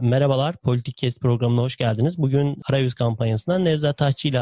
Merhabalar, Politik Kes programına hoş geldiniz. Bugün Arayüz kampanyasından Nevzat Taşçı ile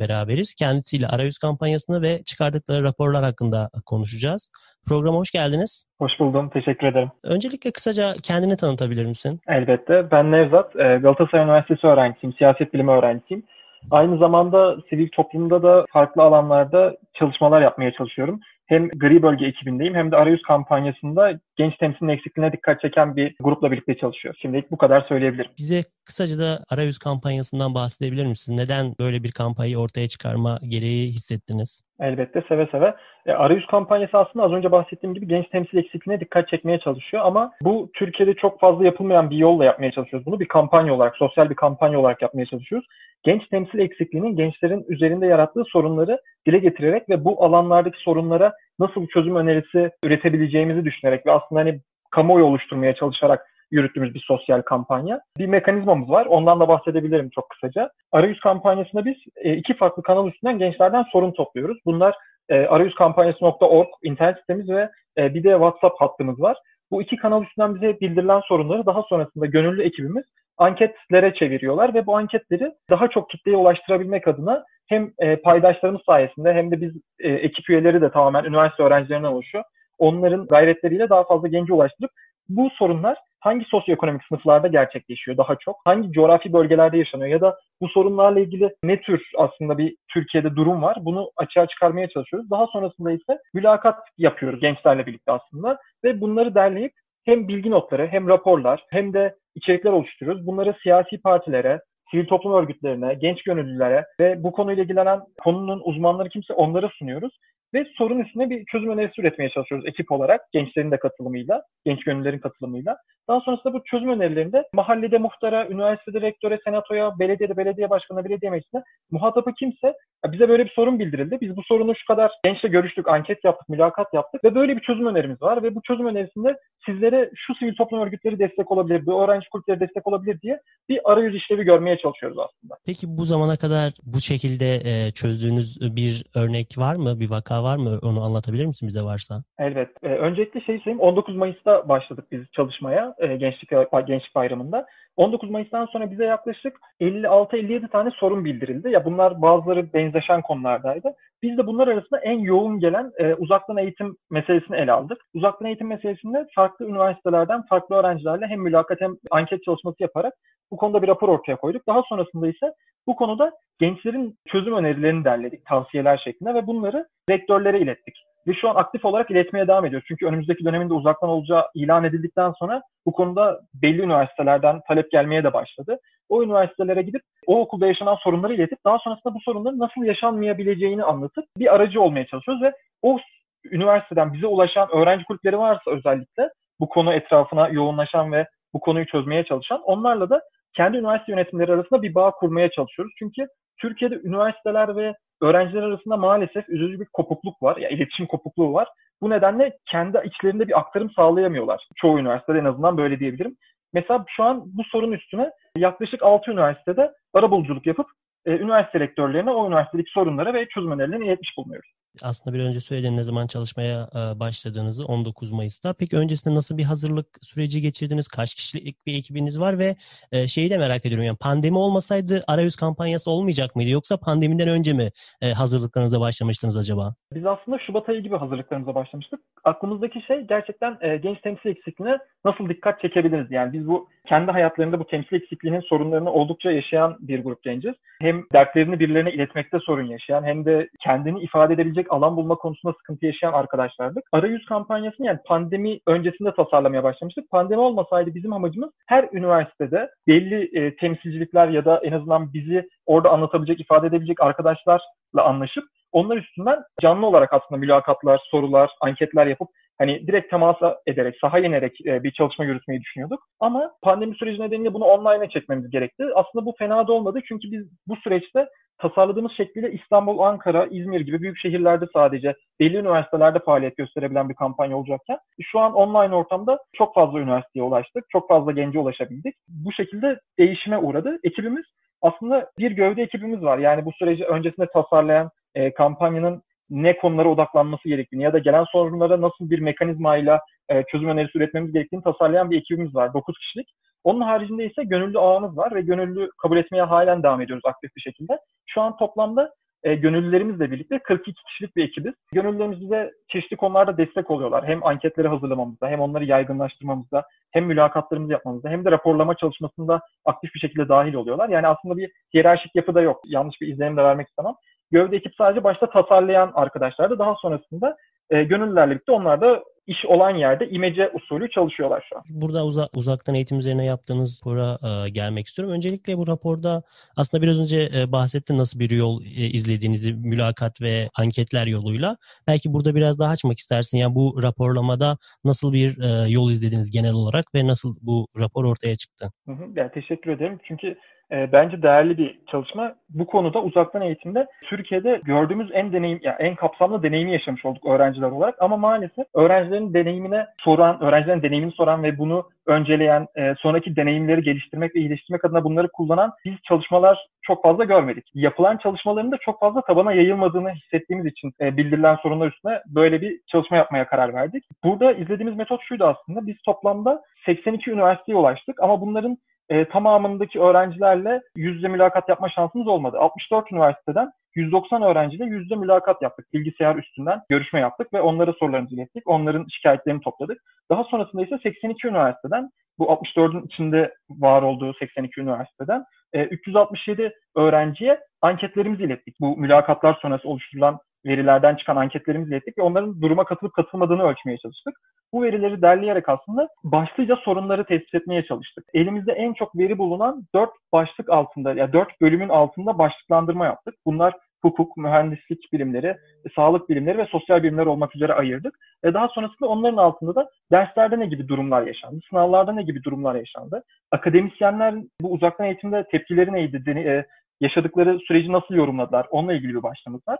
beraberiz. Kendisiyle Arayüz kampanyasını ve çıkardıkları raporlar hakkında konuşacağız. Programa hoş geldiniz. Hoş buldum, teşekkür ederim. Öncelikle kısaca kendini tanıtabilir misin? Elbette. Ben Nevzat, e, Galatasaray Üniversitesi öğrencisiyim, siyaset bilimi öğrencisiyim. Aynı zamanda sivil toplumda da farklı alanlarda çalışmalar yapmaya çalışıyorum. Hem gri bölge ekibindeyim hem de arayüz kampanyasında genç temsilin eksikliğine dikkat çeken bir grupla birlikte çalışıyoruz. Şimdilik bu kadar söyleyebilirim. Bize kısaca da arayüz kampanyasından bahsedebilir misin? Neden böyle bir kampanyayı ortaya çıkarma gereği hissettiniz? Elbette seve seve. E, arayüz kampanyası aslında az önce bahsettiğim gibi genç temsil eksikliğine dikkat çekmeye çalışıyor ama bu Türkiye'de çok fazla yapılmayan bir yolla yapmaya çalışıyoruz. Bunu bir kampanya olarak, sosyal bir kampanya olarak yapmaya çalışıyoruz. Genç temsil eksikliğinin gençlerin üzerinde yarattığı sorunları dile getirerek ve bu alanlardaki sorunlara nasıl çözüm önerisi üretebileceğimizi düşünerek ve aslında hani kamuoyu oluşturmaya çalışarak yürüttüğümüz bir sosyal kampanya. Bir mekanizmamız var. Ondan da bahsedebilirim çok kısaca. Arayüz kampanyasında biz e, iki farklı kanal üstünden gençlerden sorun topluyoruz. Bunlar e, arayüzkampanyası.org internet sitemiz ve e, bir de WhatsApp hattımız var. Bu iki kanal üstünden bize bildirilen sorunları daha sonrasında gönüllü ekibimiz anketlere çeviriyorlar ve bu anketleri daha çok kitleye ulaştırabilmek adına hem paydaşlarımız sayesinde hem de biz ekip üyeleri de tamamen üniversite öğrencilerinden oluşuyor. Onların gayretleriyle daha fazla genci ulaştırıp bu sorunlar hangi sosyoekonomik sınıflarda gerçekleşiyor daha çok? Hangi coğrafi bölgelerde yaşanıyor? Ya da bu sorunlarla ilgili ne tür aslında bir Türkiye'de durum var? Bunu açığa çıkarmaya çalışıyoruz. Daha sonrasında ise mülakat yapıyoruz gençlerle birlikte aslında. Ve bunları derleyip hem bilgi notları hem raporlar hem de içerikler oluşturuyoruz. Bunları siyasi partilere, sivil toplum örgütlerine, genç gönüllülere ve bu konuyla ilgilenen konunun uzmanları kimse onlara sunuyoruz. Ve sorun üstüne bir çözüm önerisi üretmeye çalışıyoruz ekip olarak gençlerin de katılımıyla, genç gönüllülerin katılımıyla. Daha sonrasında bu çözüm önerilerinde mahallede muhtara, üniversitede rektöre, senatoya, belediyede, belediye başkanına, belediye meclisine muhatabı kimse bize böyle bir sorun bildirildi. Biz bu sorunu şu kadar gençle görüştük, anket yaptık, mülakat yaptık ve böyle bir çözüm önerimiz var ve bu çözüm önerisinde sizlere şu sivil toplum örgütleri destek olabilir, bu öğrenci kulüpleri destek olabilir diye bir arayüz işlevi görmeye çalışıyoruz aslında. Peki bu zamana kadar bu şekilde çözdüğünüz bir örnek var mı? Bir vaka var mı? Onu anlatabilir misin bize varsa? Elbet. E, öncelikle şey söyleyeyim. 19 Mayıs'ta başladık biz çalışmaya e, Gençlik Gençlik Bayramı'nda. 19 Mayıs'tan sonra bize yaklaşık 56-57 tane sorun bildirildi. Ya bunlar bazıları benzeşen konulardaydı. Biz de bunlar arasında en yoğun gelen e, uzaktan eğitim meselesini ele aldık. Uzaktan eğitim meselesinde farklı üniversitelerden farklı öğrencilerle hem mülakat hem anket çalışması yaparak bu konuda bir rapor ortaya koyduk. Daha sonrasında ise bu konuda gençlerin çözüm önerilerini derledik tavsiyeler şeklinde ve bunları rektörlere ilettik. Ve şu an aktif olarak iletmeye devam ediyoruz. Çünkü önümüzdeki döneminde uzaktan olacağı ilan edildikten sonra bu konuda belli üniversitelerden talep gelmeye de başladı. O üniversitelere gidip o okulda yaşanan sorunları iletip daha sonrasında bu sorunların nasıl yaşanmayabileceğini anlatıp bir aracı olmaya çalışıyoruz ve o üniversiteden bize ulaşan öğrenci kulüpleri varsa özellikle bu konu etrafına yoğunlaşan ve bu konuyu çözmeye çalışan onlarla da kendi üniversite yönetimleri arasında bir bağ kurmaya çalışıyoruz. Çünkü Türkiye'de üniversiteler ve öğrenciler arasında maalesef üzücü bir kopukluk var. Ya iletişim kopukluğu var. Bu nedenle kendi içlerinde bir aktarım sağlayamıyorlar. Çoğu üniversitede en azından böyle diyebilirim. Mesela şu an bu sorun üstüne yaklaşık 6 üniversitede arabuluculuk yapıp e, üniversite rektörlerine o üniversitedeki sorunları ve çözüm önerilerini iletmiş bulunuyoruz. Aslında bir önce söyledin ne zaman çalışmaya e, başladığınızı 19 Mayıs'ta. Peki öncesinde nasıl bir hazırlık süreci geçirdiniz? Kaç kişilik bir ekibiniz var ve e, şeyi de merak ediyorum yani pandemi olmasaydı arayüz kampanyası olmayacak mıydı yoksa pandemiden önce mi e, hazırlıklarınıza başlamıştınız acaba? Biz aslında Şubat ayı gibi hazırlıklarımıza başlamıştık. Aklımızdaki şey gerçekten genç temsil eksikliğine nasıl dikkat çekebiliriz? Yani biz bu kendi hayatlarında bu temsil eksikliğinin sorunlarını oldukça yaşayan bir grup genciz. Hem dertlerini birilerine iletmekte sorun yaşayan hem de kendini ifade edebilecek alan bulma konusunda sıkıntı yaşayan arkadaşlardık. Arayüz kampanyasını yani pandemi öncesinde tasarlamaya başlamıştık. Pandemi olmasaydı bizim amacımız her üniversitede belli e, temsilcilikler ya da en azından bizi orada anlatabilecek, ifade edebilecek arkadaşlarla anlaşıp Onlar üstünden canlı olarak aslında mülakatlar, sorular, anketler yapıp hani direkt temasa ederek, saha inerek e, bir çalışma yürütmeyi düşünüyorduk. Ama pandemi süreci nedeniyle bunu online'a çekmemiz gerekti. Aslında bu fena da olmadı çünkü biz bu süreçte tasarladığımız şekliyle İstanbul, Ankara, İzmir gibi büyük şehirlerde sadece belli üniversitelerde faaliyet gösterebilen bir kampanya olacakken şu an online ortamda çok fazla üniversiteye ulaştık. Çok fazla gence ulaşabildik. Bu şekilde değişime uğradı. Ekibimiz aslında bir gövde ekibimiz var. Yani bu süreci öncesinde tasarlayan e, kampanyanın ne konulara odaklanması gerektiğini ya da gelen sorunlara nasıl bir mekanizmayla e, çözüm önerisi üretmemiz gerektiğini tasarlayan bir ekibimiz var. 9 kişilik. Onun haricinde ise gönüllü ağımız var ve gönüllü kabul etmeye halen devam ediyoruz aktif bir şekilde. Şu an toplamda e, gönüllülerimizle birlikte 42 kişilik bir ekibiz. Gönüllülerimiz bize çeşitli konularda destek oluyorlar. Hem anketleri hazırlamamızda, hem onları yaygınlaştırmamızda, hem mülakatlarımızı yapmamızda, hem de raporlama çalışmasında aktif bir şekilde dahil oluyorlar. Yani aslında bir hiyerarşik yapı da yok. Yanlış bir izlenim de vermek istemem. Gövde ekip sadece başta tasarlayan arkadaşlardı. Daha sonrasında e, gönüllülerle birlikte onlar da iş olan yerde imece usulü çalışıyorlar şu an. Burada uza, uzaktan eğitim üzerine yaptığınız rapora e, gelmek istiyorum. Öncelikle bu raporda aslında biraz önce e, bahsettin nasıl bir yol e, izlediğinizi mülakat ve anketler yoluyla. Belki burada biraz daha açmak istersin. Yani bu raporlamada nasıl bir e, yol izlediniz genel olarak ve nasıl bu rapor ortaya çıktı? Hı hı, yani teşekkür ederim. Çünkü e, bence değerli bir çalışma. Bu konuda uzaktan eğitimde Türkiye'de gördüğümüz en deneyim, yani en kapsamlı deneyimi yaşamış olduk öğrenciler olarak. Ama maalesef öğrencilerin deneyimine soran, öğrencilerin deneyimini soran ve bunu önceleyen, e, sonraki deneyimleri geliştirmek ve iyileştirmek adına bunları kullanan biz çalışmalar çok fazla görmedik. Yapılan çalışmaların da çok fazla tabana yayılmadığını hissettiğimiz için e, bildirilen sorunlar üstüne böyle bir çalışma yapmaya karar verdik. Burada izlediğimiz metot şuydu aslında. Biz toplamda 82 üniversiteye ulaştık ama bunların e, tamamındaki öğrencilerle yüzde mülakat yapma şansımız olmadı. 64 üniversiteden 190 öğrenciyle yüzde mülakat yaptık. Bilgisayar üstünden görüşme yaptık ve onlara sorularımızı ilettik. Onların şikayetlerini topladık. Daha sonrasında ise 82 üniversiteden bu 64'ün içinde var olduğu 82 üniversiteden 367 e, öğrenciye anketlerimizi ilettik. Bu mülakatlar sonrası oluşturulan verilerden çıkan anketlerimizi ilettik ve onların duruma katılıp katılmadığını ölçmeye çalıştık. Bu verileri derleyerek aslında başlıca sorunları tespit etmeye çalıştık. Elimizde en çok veri bulunan dört başlık altında, ya yani dört bölümün altında başlıklandırma yaptık. Bunlar hukuk, mühendislik bilimleri, sağlık bilimleri ve sosyal bilimler olmak üzere ayırdık. E daha sonrasında onların altında da derslerde ne gibi durumlar yaşandı, sınavlarda ne gibi durumlar yaşandı, akademisyenler bu uzaktan eğitimde tepkileri neydi, e, yaşadıkları süreci nasıl yorumladılar, onunla ilgili bir başlığımız var.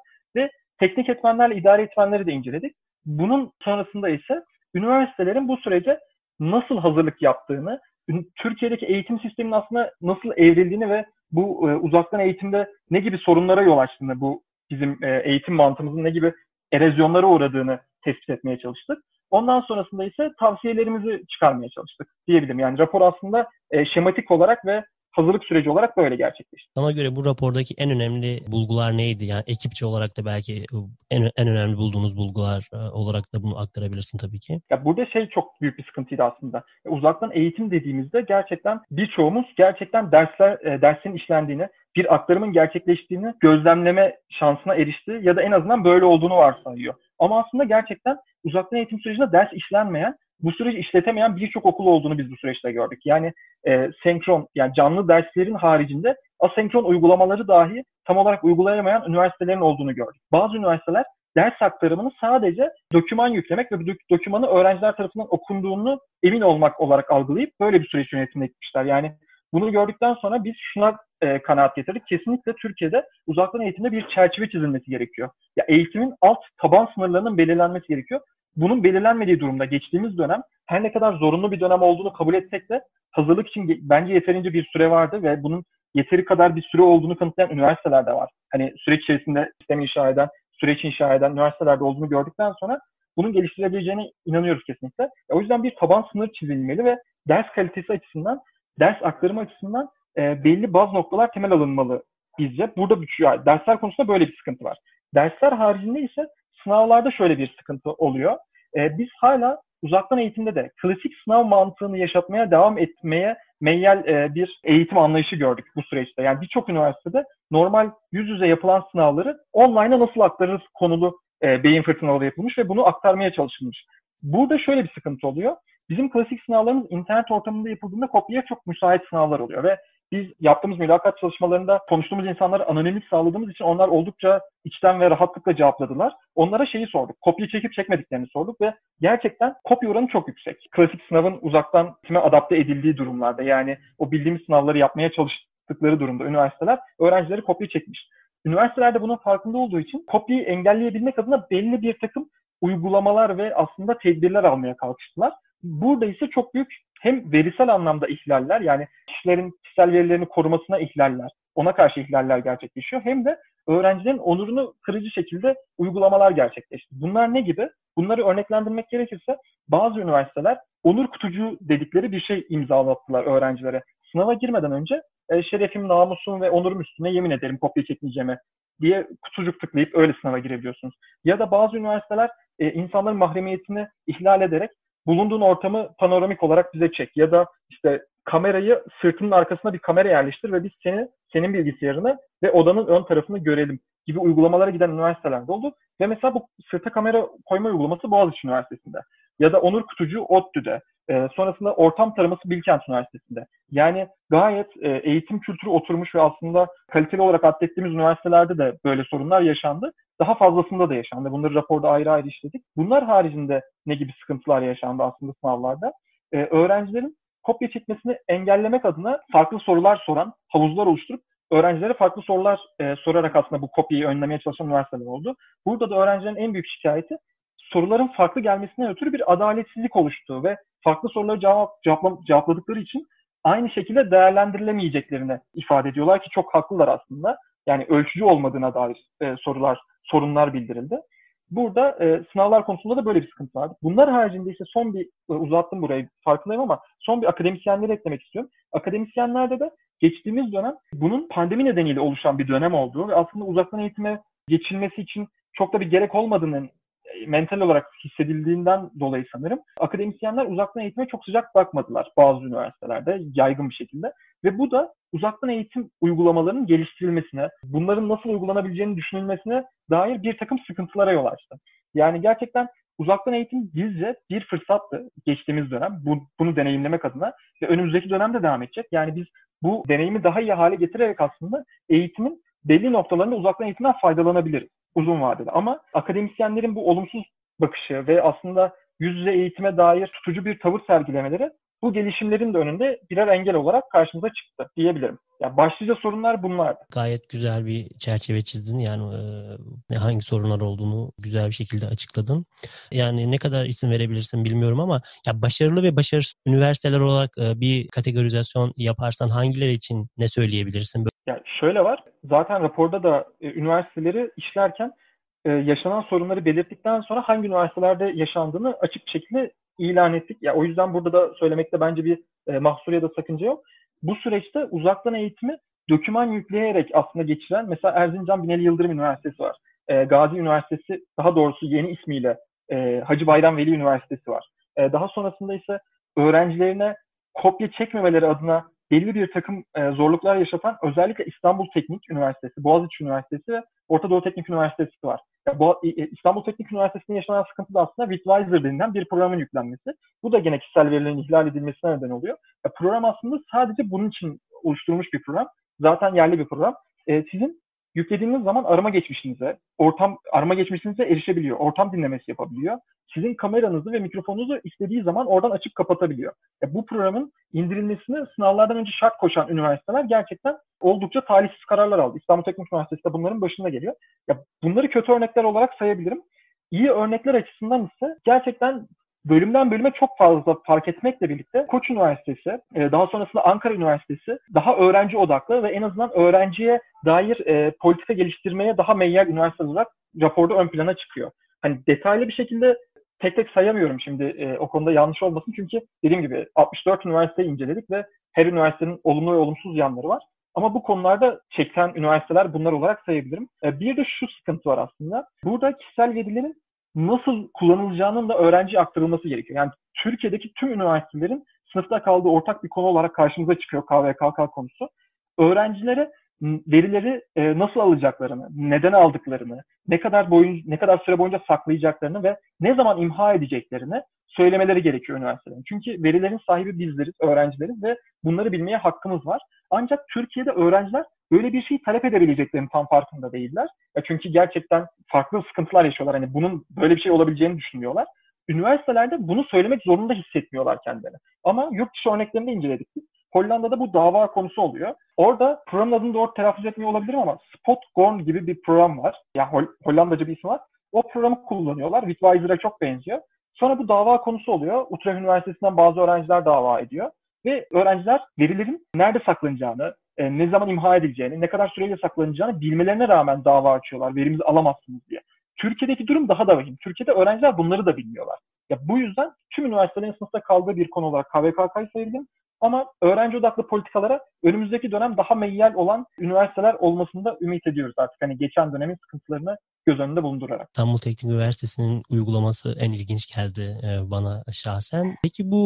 Teknik etmenlerle idare etmenleri de inceledik. Bunun sonrasında ise üniversitelerin bu sürece nasıl hazırlık yaptığını, Türkiye'deki eğitim sisteminin aslında nasıl evrildiğini ve bu e, uzaktan eğitimde ne gibi sorunlara yol açtığını, bu bizim e, eğitim mantığımızın ne gibi erozyonlara uğradığını tespit etmeye çalıştık. Ondan sonrasında ise tavsiyelerimizi çıkarmaya çalıştık diyebilirim. Yani rapor aslında e, şematik olarak ve hazırlık süreci olarak böyle gerçekleşti. Sana göre bu rapordaki en önemli bulgular neydi? Yani ekipçe olarak da belki en, en önemli bulduğunuz bulgular e, olarak da bunu aktarabilirsin tabii ki. Ya burada şey çok büyük bir sıkıntıydı aslında. Uzaktan eğitim dediğimizde gerçekten birçoğumuz gerçekten dersler e, derslerin işlendiğini, bir aktarımın gerçekleştiğini gözlemleme şansına erişti ya da en azından böyle olduğunu varsayıyor. Ama aslında gerçekten uzaktan eğitim sürecinde ders işlenmeyen bu süreci işletemeyen birçok okul olduğunu biz bu süreçte gördük. Yani e, senkron yani canlı derslerin haricinde asenkron uygulamaları dahi tam olarak uygulayamayan üniversitelerin olduğunu gördük. Bazı üniversiteler ders aktarımını sadece doküman yüklemek ve bu dokümanı öğrenciler tarafından okunduğunu emin olmak olarak algılayıp böyle bir süreç yönetimine gitmişler. Yani bunu gördükten sonra biz şuna e, kanaat getirdik. Kesinlikle Türkiye'de uzaktan eğitimde bir çerçeve çizilmesi gerekiyor. Ya eğitimin alt taban sınırlarının belirlenmesi gerekiyor bunun belirlenmediği durumda geçtiğimiz dönem her ne kadar zorunlu bir dönem olduğunu kabul etsek de hazırlık için bence yeterince bir süre vardı ve bunun yeteri kadar bir süre olduğunu kanıtlayan üniversiteler de var. Hani süreç içerisinde sistem inşa eden, süreç inşa eden üniversitelerde olduğunu gördükten sonra bunun geliştirebileceğine inanıyoruz kesinlikle. E, o yüzden bir taban sınır çizilmeli ve ders kalitesi açısından, ders aktarımı açısından e, belli bazı noktalar temel alınmalı bizce. Burada yani dersler konusunda böyle bir sıkıntı var. Dersler haricinde ise sınavlarda şöyle bir sıkıntı oluyor. E, biz hala uzaktan eğitimde de klasik sınav mantığını yaşatmaya devam etmeye meyyal e, bir eğitim anlayışı gördük bu süreçte. Yani birçok üniversitede normal yüz yüze yapılan sınavları online'a nasıl aktarırız konulu e, beyin fırtınaları yapılmış ve bunu aktarmaya çalışılmış. Burada şöyle bir sıkıntı oluyor. Bizim klasik sınavlarımız internet ortamında yapıldığında kopyaya çok müsait sınavlar oluyor ve biz yaptığımız mülakat çalışmalarında konuştuğumuz insanlara anonimlik sağladığımız için onlar oldukça içten ve rahatlıkla cevapladılar. Onlara şeyi sorduk. Kopya çekip çekmediklerini sorduk ve gerçekten kopya oranı çok yüksek. Klasik sınavın uzaktan kime adapte edildiği durumlarda yani o bildiğimiz sınavları yapmaya çalıştıkları durumda üniversiteler öğrencileri kopya çekmiş. Üniversitelerde bunun farkında olduğu için kopyayı engelleyebilmek adına belli bir takım uygulamalar ve aslında tedbirler almaya kalkıştılar. Burada ise çok büyük hem verisel anlamda ihlaller yani kişilerin kişisel verilerini korumasına ihlaller, ona karşı ihlaller gerçekleşiyor. Hem de öğrencilerin onurunu kırıcı şekilde uygulamalar gerçekleşti. Bunlar ne gibi? Bunları örneklendirmek gerekirse bazı üniversiteler onur kutucu dedikleri bir şey imzalattılar öğrencilere. Sınava girmeden önce e, şerefim, namusum ve onurum üstüne yemin ederim kopya çekmeyeceğime diye kutucuk tıklayıp öyle sınava girebiliyorsunuz. Ya da bazı üniversiteler e, insanların mahremiyetini ihlal ederek bulunduğun ortamı panoramik olarak bize çek ya da işte kamerayı sırtının arkasına bir kamera yerleştir ve biz seni senin bilgisayarını ve odanın ön tarafını görelim gibi uygulamalara giden üniversitelerde oldu. Ve mesela bu sırta kamera koyma uygulaması Boğaziçi Üniversitesi'nde ya da Onur Kutucu ODTÜ'de e, sonrasında ortam taraması Bilkent Üniversitesi'nde. Yani gayet e, eğitim kültürü oturmuş ve aslında kaliteli olarak adettiğimiz üniversitelerde de böyle sorunlar yaşandı. Daha fazlasında da yaşandı. Bunları raporda ayrı ayrı işledik. Bunlar haricinde ne gibi sıkıntılar yaşandı aslında sınavlarda? E, öğrencilerin kopya çekmesini engellemek adına farklı sorular soran havuzlar oluşturup öğrencilere farklı sorular e, sorarak aslında bu kopyayı önlemeye çalışan üniversiteler oldu. Burada da öğrencilerin en büyük şikayeti soruların farklı gelmesinden ötürü bir adaletsizlik oluştuğu ve farklı soruları cevap, cevapla, cevapladıkları için aynı şekilde değerlendirilemeyeceklerini ifade ediyorlar ki çok haklılar aslında. Yani ölçücü olmadığına dair e, sorular, sorunlar bildirildi. Burada e, sınavlar konusunda da böyle bir sıkıntı vardı. Bunlar haricinde ise son bir e, uzattım burayı farkındayım ama son bir akademisyenleri eklemek istiyorum. Akademisyenlerde de geçtiğimiz dönem bunun pandemi nedeniyle oluşan bir dönem olduğu ve aslında uzaktan eğitime geçilmesi için çok da bir gerek olmadığının mental olarak hissedildiğinden dolayı sanırım akademisyenler uzaktan eğitime çok sıcak bakmadılar bazı üniversitelerde yaygın bir şekilde. Ve bu da uzaktan eğitim uygulamalarının geliştirilmesine, bunların nasıl uygulanabileceğini düşünülmesine dair bir takım sıkıntılara yol açtı. Yani gerçekten uzaktan eğitim bizce bir fırsattı geçtiğimiz dönem bu, bunu deneyimlemek adına ve önümüzdeki dönemde devam edecek. Yani biz bu deneyimi daha iyi hale getirerek aslında eğitimin belli noktalarında uzaktan eğitimden faydalanabiliriz uzun vadede. Ama akademisyenlerin bu olumsuz bakışı ve aslında yüz yüze eğitime dair tutucu bir tavır sergilemeleri bu gelişimlerin de önünde birer engel olarak karşımıza çıktı diyebilirim. Yani başlıca sorunlar bunlardı. Gayet güzel bir çerçeve çizdin. Yani e, hangi sorunlar olduğunu güzel bir şekilde açıkladın. Yani ne kadar isim verebilirsin bilmiyorum ama ya başarılı ve başarısız üniversiteler olarak e, bir kategorizasyon yaparsan hangileri için ne söyleyebilirsin? Yani şöyle var. Zaten raporda da e, üniversiteleri işlerken e, yaşanan sorunları belirttikten sonra hangi üniversitelerde yaşandığını açık bir şekilde ilan ettik. Ya o yüzden burada da söylemekte bence bir e, mahsur ya da sakınca yok. Bu süreçte uzaktan eğitimi döküman yükleyerek aslında geçiren mesela Erzincan Binali Yıldırım Üniversitesi var. E, Gazi Üniversitesi daha doğrusu yeni ismiyle e, Hacı Bayram Veli Üniversitesi var. E, daha sonrasında ise öğrencilerine kopya çekmemeleri adına belli bir takım e, zorluklar yaşatan özellikle İstanbul Teknik Üniversitesi, Boğaziçi Üniversitesi ve Orta Doğu Teknik Üniversitesi var. Ya, bu, e, İstanbul Teknik Üniversitesi'nde yaşanan sıkıntı da aslında Bitwiser denilen bir programın yüklenmesi. Bu da gene kişisel verilerin ihlal edilmesine neden oluyor. Ya, program aslında sadece bunun için oluşturulmuş bir program. Zaten yerli bir program. E, sizin yüklediğiniz zaman arama geçmişinize, ortam arama geçmişinize erişebiliyor. Ortam dinlemesi yapabiliyor. Sizin kameranızı ve mikrofonunuzu istediği zaman oradan açıp kapatabiliyor. Ya bu programın indirilmesini sınavlardan önce şart koşan üniversiteler gerçekten oldukça talihsiz kararlar aldı. İstanbul Teknik Üniversitesi de bunların başında geliyor. Ya bunları kötü örnekler olarak sayabilirim. İyi örnekler açısından ise gerçekten bölümden bölüme çok fazla fark etmekle birlikte Koç Üniversitesi, e, daha sonrasında Ankara Üniversitesi daha öğrenci odaklı ve en azından öğrenciye dair e, politika geliştirmeye daha meyyal üniversite olarak raporda ön plana çıkıyor. Hani detaylı bir şekilde tek tek sayamıyorum şimdi e, o konuda yanlış olmasın çünkü dediğim gibi 64 üniversiteyi inceledik ve her üniversitenin olumlu ve olumsuz yanları var. Ama bu konularda çeken üniversiteler bunlar olarak sayabilirim. Bir de şu sıkıntı var aslında. Burada kişisel verilerin nasıl kullanılacağının da öğrenciye aktarılması gerekiyor. Yani Türkiye'deki tüm üniversitelerin sınıfta kaldığı ortak bir konu olarak karşımıza çıkıyor KVKK konusu. Öğrencilere verileri e, nasıl alacaklarını, neden aldıklarını, ne kadar boyun ne kadar süre boyunca saklayacaklarını ve ne zaman imha edeceklerini söylemeleri gerekiyor üniversitelerin. Çünkü verilerin sahibi bizleriz, öğrencileriz ve bunları bilmeye hakkımız var. Ancak Türkiye'de öğrenciler böyle bir şeyi talep edebileceklerinin tam farkında değiller. Ya çünkü gerçekten farklı sıkıntılar yaşıyorlar. Hani bunun böyle bir şey olabileceğini düşünmüyorlar. Üniversitelerde bunu söylemek zorunda hissetmiyorlar kendilerini. Ama yurt dışı örneklerini inceledik biz. Hollanda'da bu dava konusu oluyor. Orada programın adını doğru telaffuz etmiyor olabilirim ama Spotgorn gibi bir program var. Yani Hol- Hollandaca bir isim var. O programı kullanıyorlar. Witwiser'a çok benziyor. Sonra bu dava konusu oluyor. Utrecht Üniversitesi'nden bazı öğrenciler dava ediyor. Ve öğrenciler verilerin nerede saklanacağını, e, ne zaman imha edileceğini, ne kadar süreyle saklanacağını bilmelerine rağmen dava açıyorlar. Verimizi alamazsınız diye. Türkiye'deki durum daha da vahim. Türkiye'de öğrenciler bunları da bilmiyorlar. Ya bu yüzden tüm üniversitelerin sınıfta kaldığı bir konu olarak KVKK'yı sayabilirim. Ama öğrenci odaklı politikalara önümüzdeki dönem daha meyyal olan üniversiteler olmasını da ümit ediyoruz artık. Hani geçen dönemin sıkıntılarını göz önünde bulundurarak. İstanbul Teknik Üniversitesi'nin uygulaması en ilginç geldi e, bana şahsen. Peki bu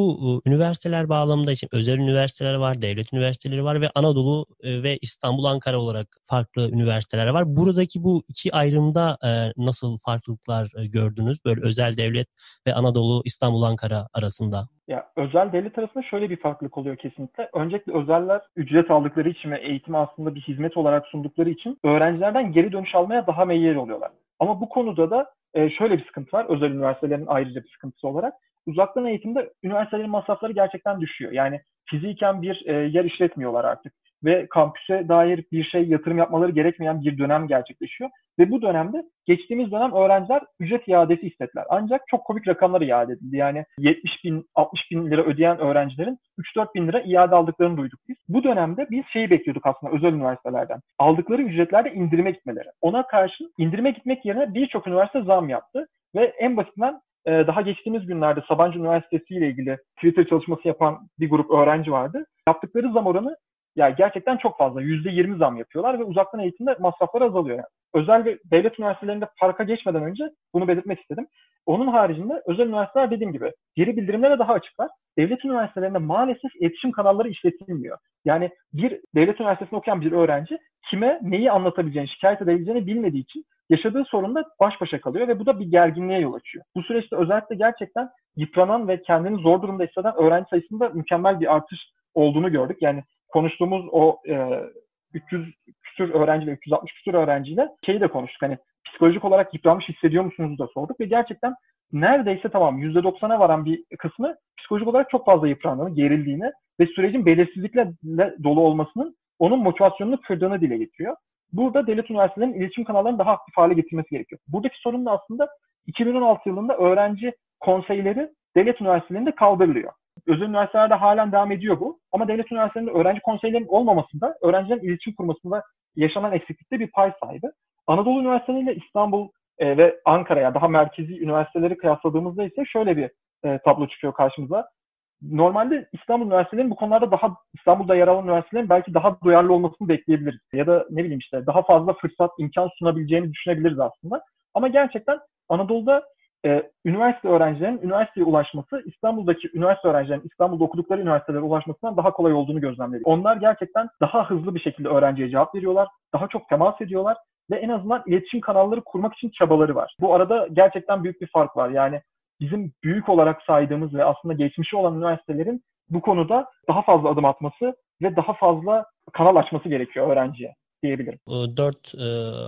e, üniversiteler bağlamında için özel üniversiteler var, devlet üniversiteleri var ve Anadolu e, ve İstanbul, Ankara olarak farklı üniversiteler var. Buradaki bu iki ayrımda nasıl farklılıklar gördünüz? Böyle özel devlet ve Anadolu, İstanbul, Ankara arasında. Ya özel devlet arasında şöyle bir farklılık oluyor kesinlikle. Öncelikle özeller ücret aldıkları için ve eğitimi aslında bir hizmet olarak sundukları için öğrencilerden geri dönüş almaya daha meyyal oluyorlar. Ama bu konuda da e, şöyle bir sıkıntı var özel üniversitelerin ayrıca bir sıkıntısı olarak. Uzaktan eğitimde üniversitelerin masrafları gerçekten düşüyor. Yani fiziken bir e, yer işletmiyorlar artık ve kampüse dair bir şey yatırım yapmaları gerekmeyen bir dönem gerçekleşiyor. Ve bu dönemde geçtiğimiz dönem öğrenciler ücret iadesi istediler. Ancak çok komik rakamlar iade edildi. Yani 70 bin, 60 bin lira ödeyen öğrencilerin 3-4 bin lira iade aldıklarını duyduk biz. Bu dönemde biz şeyi bekliyorduk aslında özel üniversitelerden. Aldıkları ücretlerde indirime gitmeleri. Ona karşı indirime gitmek yerine birçok üniversite zam yaptı. Ve en basitinden daha geçtiğimiz günlerde Sabancı Üniversitesi ile ilgili Twitter çalışması yapan bir grup öğrenci vardı. Yaptıkları zam oranı ya gerçekten çok fazla. %20 zam yapıyorlar ve uzaktan eğitimde masraflar azalıyor. Yani özel ve devlet üniversitelerinde farka geçmeden önce bunu belirtmek istedim. Onun haricinde özel üniversiteler dediğim gibi geri bildirimlere daha açıklar. Devlet üniversitelerinde maalesef iletişim kanalları işletilmiyor. Yani bir devlet üniversitesinde okuyan bir öğrenci kime neyi anlatabileceğini, şikayet edebileceğini bilmediği için yaşadığı sorunla baş başa kalıyor ve bu da bir gerginliğe yol açıyor. Bu süreçte özellikle gerçekten yıpranan ve kendini zor durumda hisseden öğrenci sayısında mükemmel bir artış olduğunu gördük. Yani konuştuğumuz o e, 300 küsür öğrenciyle, 360 küsür öğrenciyle şeyi de konuştuk. Hani psikolojik olarak yıpranmış hissediyor musunuz da sorduk ve gerçekten neredeyse tamam %90'a varan bir kısmı psikolojik olarak çok fazla yıprandığını, gerildiğini ve sürecin belirsizlikle dolu olmasının onun motivasyonunu kırdığını dile getiriyor. Burada devlet üniversitelerinin iletişim kanallarını daha aktif hale getirmesi gerekiyor. Buradaki sorun da aslında 2016 yılında öğrenci konseyleri devlet üniversitelerinde kaldırılıyor. Özel üniversitelerde halen devam ediyor bu. Ama devlet üniversitelerinde öğrenci konseylerinin olmamasında, öğrencilerin iletişim kurmasında yaşanan eksiklikte bir pay sahibi. Anadolu Üniversiteleriyle İstanbul e, ve Ankara'ya daha merkezi üniversiteleri kıyasladığımızda ise şöyle bir e, tablo çıkıyor karşımıza. Normalde İstanbul Üniversitelerinin bu konularda daha İstanbul'da yer alan üniversitelerin belki daha duyarlı olmasını bekleyebiliriz. Ya da ne bileyim işte daha fazla fırsat, imkan sunabileceğini düşünebiliriz aslında. Ama gerçekten Anadolu'da e, üniversite öğrencilerinin üniversiteye ulaşması İstanbul'daki üniversite öğrencilerinin İstanbul'da okudukları üniversitelere ulaşmasından daha kolay olduğunu gözlemledik. Onlar gerçekten daha hızlı bir şekilde öğrenciye cevap veriyorlar, daha çok temas ediyorlar ve en azından iletişim kanalları kurmak için çabaları var. Bu arada gerçekten büyük bir fark var. Yani bizim büyük olarak saydığımız ve aslında geçmişi olan üniversitelerin bu konuda daha fazla adım atması ve daha fazla kanal açması gerekiyor öğrenciye diyebilirim. Dört e,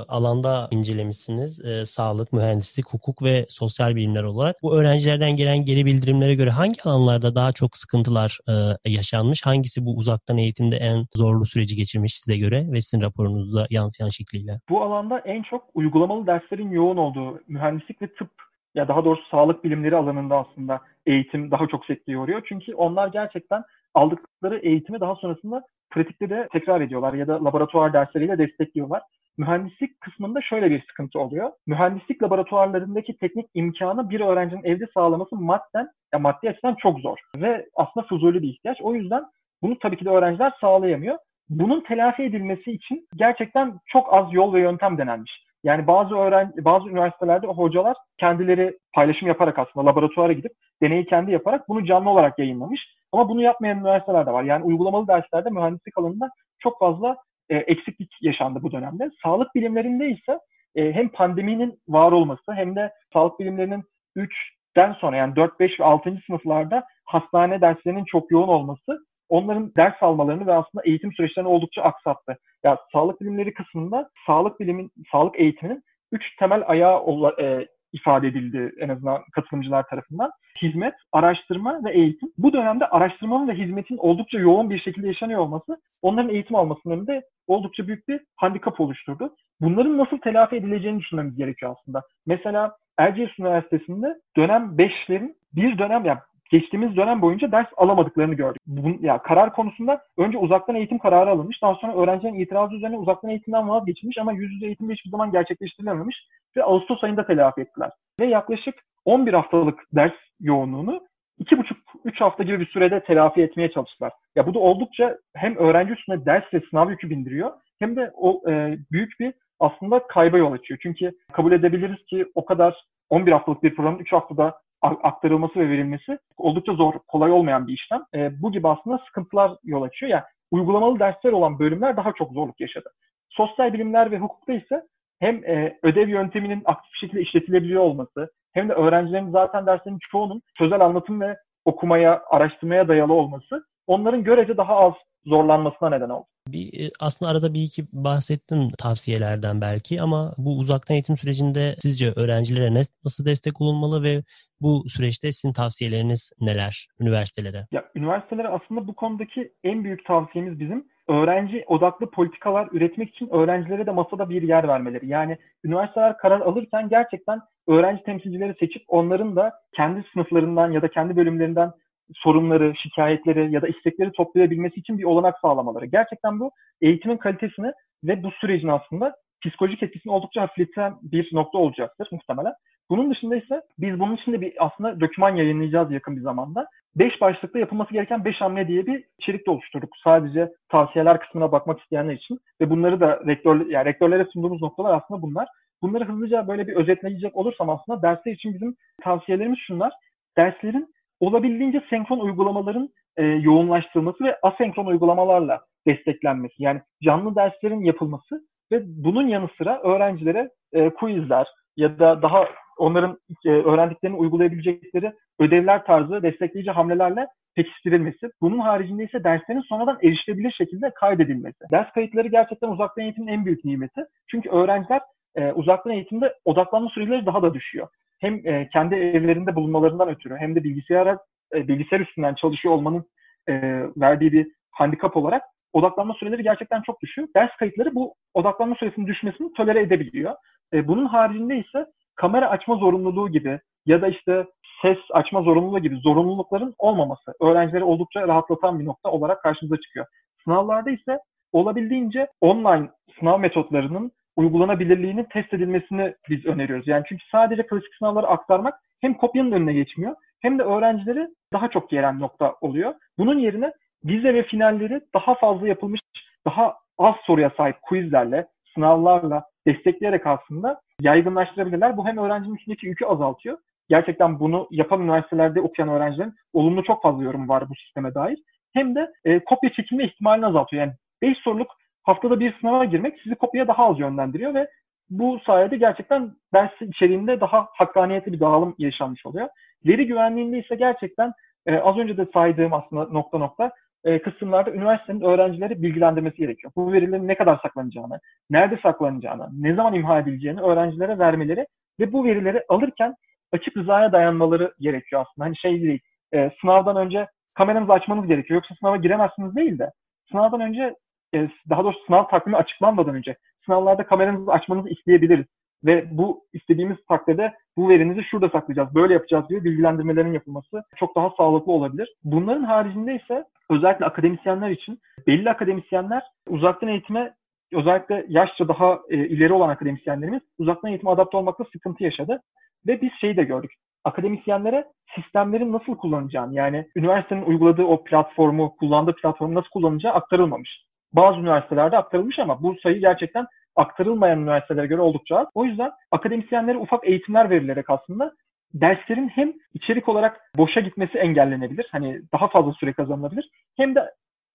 alanda incelemişsiniz. E, sağlık, mühendislik, hukuk ve sosyal bilimler olarak. Bu öğrencilerden gelen geri bildirimlere göre hangi alanlarda daha çok sıkıntılar e, yaşanmış? Hangisi bu uzaktan eğitimde en zorlu süreci geçirmiş size göre ve sizin raporunuzda yansıyan şekliyle? Bu alanda en çok uygulamalı derslerin yoğun olduğu mühendislik ve tıp ya daha doğrusu sağlık bilimleri alanında aslında eğitim daha çok sekteye uğruyor. Çünkü onlar gerçekten aldıkları eğitimi daha sonrasında pratikte de tekrar ediyorlar ya da laboratuvar dersleriyle destekliyorlar. Mühendislik kısmında şöyle bir sıkıntı oluyor. Mühendislik laboratuvarlarındaki teknik imkanı bir öğrencinin evde sağlaması madden, ya maddi açıdan çok zor. Ve aslında fuzuli bir ihtiyaç. O yüzden bunu tabii ki de öğrenciler sağlayamıyor. Bunun telafi edilmesi için gerçekten çok az yol ve yöntem denenmiş. Yani bazı öğrenci, bazı üniversitelerde hocalar kendileri paylaşım yaparak aslında laboratuvara gidip deneyi kendi yaparak bunu canlı olarak yayınlamış. Ama bunu yapmayan üniversiteler de var. Yani uygulamalı derslerde mühendislik alanında çok fazla e, eksiklik yaşandı bu dönemde. Sağlık bilimlerinde ise e, hem pandeminin var olması hem de sağlık bilimlerinin 3 4'ten sonra yani 4, 5 ve 6. sınıflarda hastane derslerinin çok yoğun olması onların ders almalarını ve aslında eğitim süreçlerini oldukça aksattı. Ya yani sağlık bilimleri kısmında sağlık bilimin, sağlık eğitiminin üç temel ayağı e, ifade edildi en azından katılımcılar tarafından. Hizmet, araştırma ve eğitim. Bu dönemde araştırmanın ve hizmetin oldukça yoğun bir şekilde yaşanıyor olması onların eğitim almasının önünde oldukça büyük bir handikap oluşturdu. Bunların nasıl telafi edileceğini düşünmemiz gerekiyor aslında. Mesela Erciyes Üniversitesi'nde dönem 5'lerin bir dönem yani geçtiğimiz dönem boyunca ders alamadıklarını gördük. Bun, ya karar konusunda önce uzaktan eğitim kararı alınmış. Daha sonra öğrencilerin itirazı üzerine uzaktan eğitimden vazgeçilmiş ama yüz yüze eğitimde hiçbir zaman gerçekleştirilememiş ve Ağustos ayında telafi ettiler. Ve yaklaşık 11 haftalık ders yoğunluğunu 2,5-3 hafta gibi bir sürede telafi etmeye çalıştılar. Ya bu da oldukça hem öğrenci üstüne ders ve sınav yükü bindiriyor hem de o e, büyük bir aslında kayba yol açıyor. Çünkü kabul edebiliriz ki o kadar 11 haftalık bir programın 3 haftada aktarılması ve verilmesi oldukça zor, kolay olmayan bir işlem. E, bu gibi aslında sıkıntılar yol açıyor. Yani uygulamalı dersler olan bölümler daha çok zorluk yaşadı. Sosyal bilimler ve hukukta ise hem e, ödev yönteminin aktif şekilde işletilebiliyor olması hem de öğrencilerin zaten derslerin çoğunun sözel anlatım ve okumaya, araştırmaya dayalı olması onların görece daha az zorlanmasına neden oldu. Bir, e, aslında arada bir iki bahsettin tavsiyelerden belki ama bu uzaktan eğitim sürecinde sizce öğrencilere nasıl destek olunmalı ve bu süreçte sizin tavsiyeleriniz neler üniversitelere? Ya üniversitelere aslında bu konudaki en büyük tavsiyemiz bizim öğrenci odaklı politikalar üretmek için öğrencilere de masada bir yer vermeleri. Yani üniversiteler karar alırken gerçekten öğrenci temsilcileri seçip onların da kendi sınıflarından ya da kendi bölümlerinden sorunları, şikayetleri ya da istekleri toplayabilmesi için bir olanak sağlamaları. Gerçekten bu eğitimin kalitesini ve bu sürecin aslında psikolojik etkisini oldukça hafifleten bir nokta olacaktır muhtemelen. Bunun dışında ise biz bunun için de bir aslında döküman yayınlayacağız yakın bir zamanda. 5 başlıkta yapılması gereken 5 hamle diye bir içerik de oluşturduk. Sadece tavsiyeler kısmına bakmak isteyenler için ve bunları da rektör, yani rektörlere sunduğumuz noktalar aslında bunlar. Bunları hızlıca böyle bir özetleyecek olursam aslında dersler için bizim tavsiyelerimiz şunlar. Derslerin olabildiğince senkron uygulamaların e, yoğunlaştırılması ve asenkron uygulamalarla desteklenmesi. Yani canlı derslerin yapılması ve bunun yanı sıra öğrencilere e, quizler ya da daha onların e, öğrendiklerini uygulayabilecekleri ödevler tarzı destekleyici hamlelerle pekiştirilmesi. Bunun haricinde ise derslerin sonradan erişilebilir şekilde kaydedilmesi. Ders kayıtları gerçekten uzaktan eğitimin en büyük nimeti. Çünkü öğrenciler e, uzaktan eğitimde odaklanma süreleri daha da düşüyor hem e, kendi evlerinde bulunmalarından ötürü hem de bilgisayara e, bilgisayar üstünden çalışıyor olmanın e, verdiği bir handikap olarak odaklanma süreleri gerçekten çok düşüyor. Ders kayıtları bu odaklanma süresinin düşmesini tolere edebiliyor. E, bunun haricinde ise kamera açma zorunluluğu gibi ya da işte ses açma zorunluluğu gibi zorunlulukların olmaması öğrencileri oldukça rahatlatan bir nokta olarak karşımıza çıkıyor. Sınavlarda ise olabildiğince online sınav metotlarının uygulanabilirliğinin test edilmesini biz öneriyoruz. Yani çünkü sadece klasik sınavları aktarmak hem kopyanın önüne geçmiyor hem de öğrencileri daha çok gelen nokta oluyor. Bunun yerine vize ve finalleri daha fazla yapılmış, daha az soruya sahip quizlerle, sınavlarla destekleyerek aslında yaygınlaştırabilirler. Bu hem öğrencinin üstündeki yükü azaltıyor. Gerçekten bunu yapan üniversitelerde okuyan öğrencilerin olumlu çok fazla yorum var bu sisteme dair. Hem de e, kopya çekilme ihtimalini azaltıyor. Yani 5 soruluk haftada bir sınava girmek sizi kopya daha az yönlendiriyor ve bu sayede gerçekten ders içeriğinde daha hakkaniyetli bir dağılım yaşanmış oluyor. Veri güvenliğinde ise gerçekten e, az önce de saydığım aslında nokta nokta e, kısımlarda üniversitenin öğrencileri bilgilendirmesi gerekiyor. Bu verilerin ne kadar saklanacağını, nerede saklanacağını, ne zaman imha edileceğini öğrencilere vermeleri ve bu verileri alırken açık rızaya dayanmaları gerekiyor aslında. Hani şey değil, e, sınavdan önce kameranızı açmanız gerekiyor. Yoksa sınava giremezsiniz değil de sınavdan önce e, daha doğrusu sınav takvimi açıklanmadan önce sınavlarda kameranızı açmanızı isteyebiliriz. Ve bu istediğimiz takdirde bu verinizi şurada saklayacağız, böyle yapacağız diye bilgilendirmelerin yapılması çok daha sağlıklı olabilir. Bunların haricinde ise özellikle akademisyenler için belli akademisyenler uzaktan eğitime özellikle yaşça daha e, ileri olan akademisyenlerimiz uzaktan eğitime adapte olmakta sıkıntı yaşadı. Ve biz şeyi de gördük. Akademisyenlere sistemlerin nasıl kullanacağını yani üniversitenin uyguladığı o platformu, kullandığı platformu nasıl kullanacağı aktarılmamış bazı üniversitelerde aktarılmış ama bu sayı gerçekten aktarılmayan üniversitelere göre oldukça az. O yüzden akademisyenlere ufak eğitimler verilerek aslında derslerin hem içerik olarak boşa gitmesi engellenebilir. Hani daha fazla süre kazanılabilir. Hem de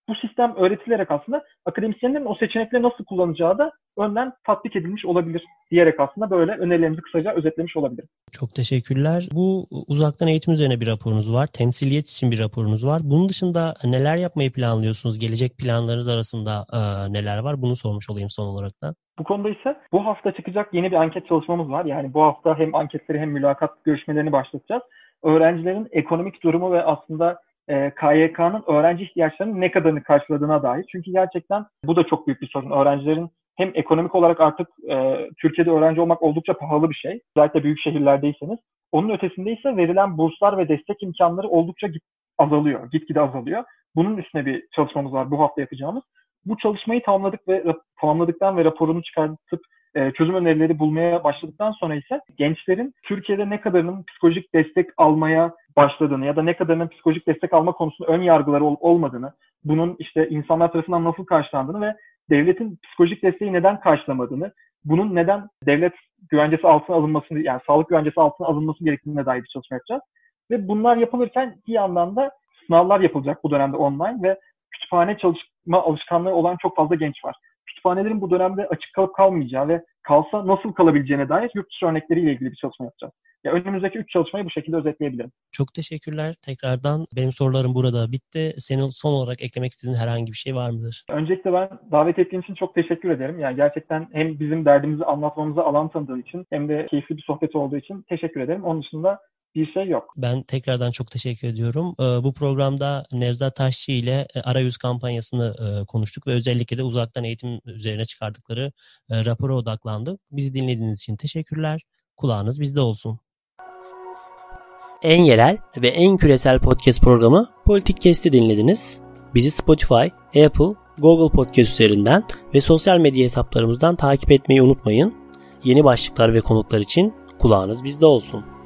bu sistem öğretilerek aslında akademisyenlerin o seçenekleri nasıl kullanacağı da önden tatbik edilmiş olabilir diyerek aslında böyle önerilerimizi kısaca özetlemiş olabilirim. Çok teşekkürler. Bu uzaktan eğitim üzerine bir raporunuz var. Temsiliyet için bir raporunuz var. Bunun dışında neler yapmayı planlıyorsunuz? Gelecek planlarınız arasında e, neler var? Bunu sormuş olayım son olarak da. Bu konuda ise bu hafta çıkacak yeni bir anket çalışmamız var. Yani bu hafta hem anketleri hem mülakat görüşmelerini başlatacağız. Öğrencilerin ekonomik durumu ve aslında e, KYK'nın öğrenci ihtiyaçlarının ne kadarını karşıladığına dair. Çünkü gerçekten bu da çok büyük bir sorun. Öğrencilerin hem ekonomik olarak artık e, Türkiye'de öğrenci olmak oldukça pahalı bir şey. Özellikle büyük şehirlerdeyseniz. Onun ötesinde ise verilen burslar ve destek imkanları oldukça git, azalıyor. Gitgide azalıyor. Bunun üstüne bir çalışmamız var bu hafta yapacağımız. Bu çalışmayı tamamladık ve tamamladıktan ve raporunu çıkartıp e, çözüm önerileri bulmaya başladıktan sonra ise gençlerin Türkiye'de ne kadarının psikolojik destek almaya başladığını ya da ne kadarının psikolojik destek alma konusunda ön yargıları ol, olmadığını, bunun işte insanlar tarafından nasıl karşılandığını ve devletin psikolojik desteği neden karşılamadığını, bunun neden devlet güvencesi altına alınmasını yani sağlık güvencesi altına alınması gerektiğine dair bir çalışma yapacağız. Ve bunlar yapılırken bir yandan da sınavlar yapılacak bu dönemde online ve kütüphane çalışma alışkanlığı olan çok fazla genç var kütüphanelerin bu dönemde açık kalıp kalmayacağı ve kalsa nasıl kalabileceğine dair yurt dışı örnekleriyle ilgili bir çalışma yapacağız. Ya önümüzdeki üç çalışmayı bu şekilde özetleyebilirim. Çok teşekkürler. Tekrardan benim sorularım burada bitti. Senin son olarak eklemek istediğin herhangi bir şey var mıdır? Öncelikle ben davet ettiğin için çok teşekkür ederim. Yani gerçekten hem bizim derdimizi anlatmamıza alan tanıdığın için hem de keyifli bir sohbet olduğu için teşekkür ederim. Onun dışında bir şey yok. Ben tekrardan çok teşekkür ediyorum. Ee, bu programda Nevzat Taşçı ile e, arayüz kampanyasını e, konuştuk ve özellikle de uzaktan eğitim üzerine çıkardıkları e, rapora odaklandık. Bizi dinlediğiniz için teşekkürler. Kulağınız bizde olsun. En yerel ve en küresel podcast programı Politik Kesti dinlediniz. Bizi Spotify, Apple, Google Podcast üzerinden ve sosyal medya hesaplarımızdan takip etmeyi unutmayın. Yeni başlıklar ve konuklar için kulağınız bizde olsun.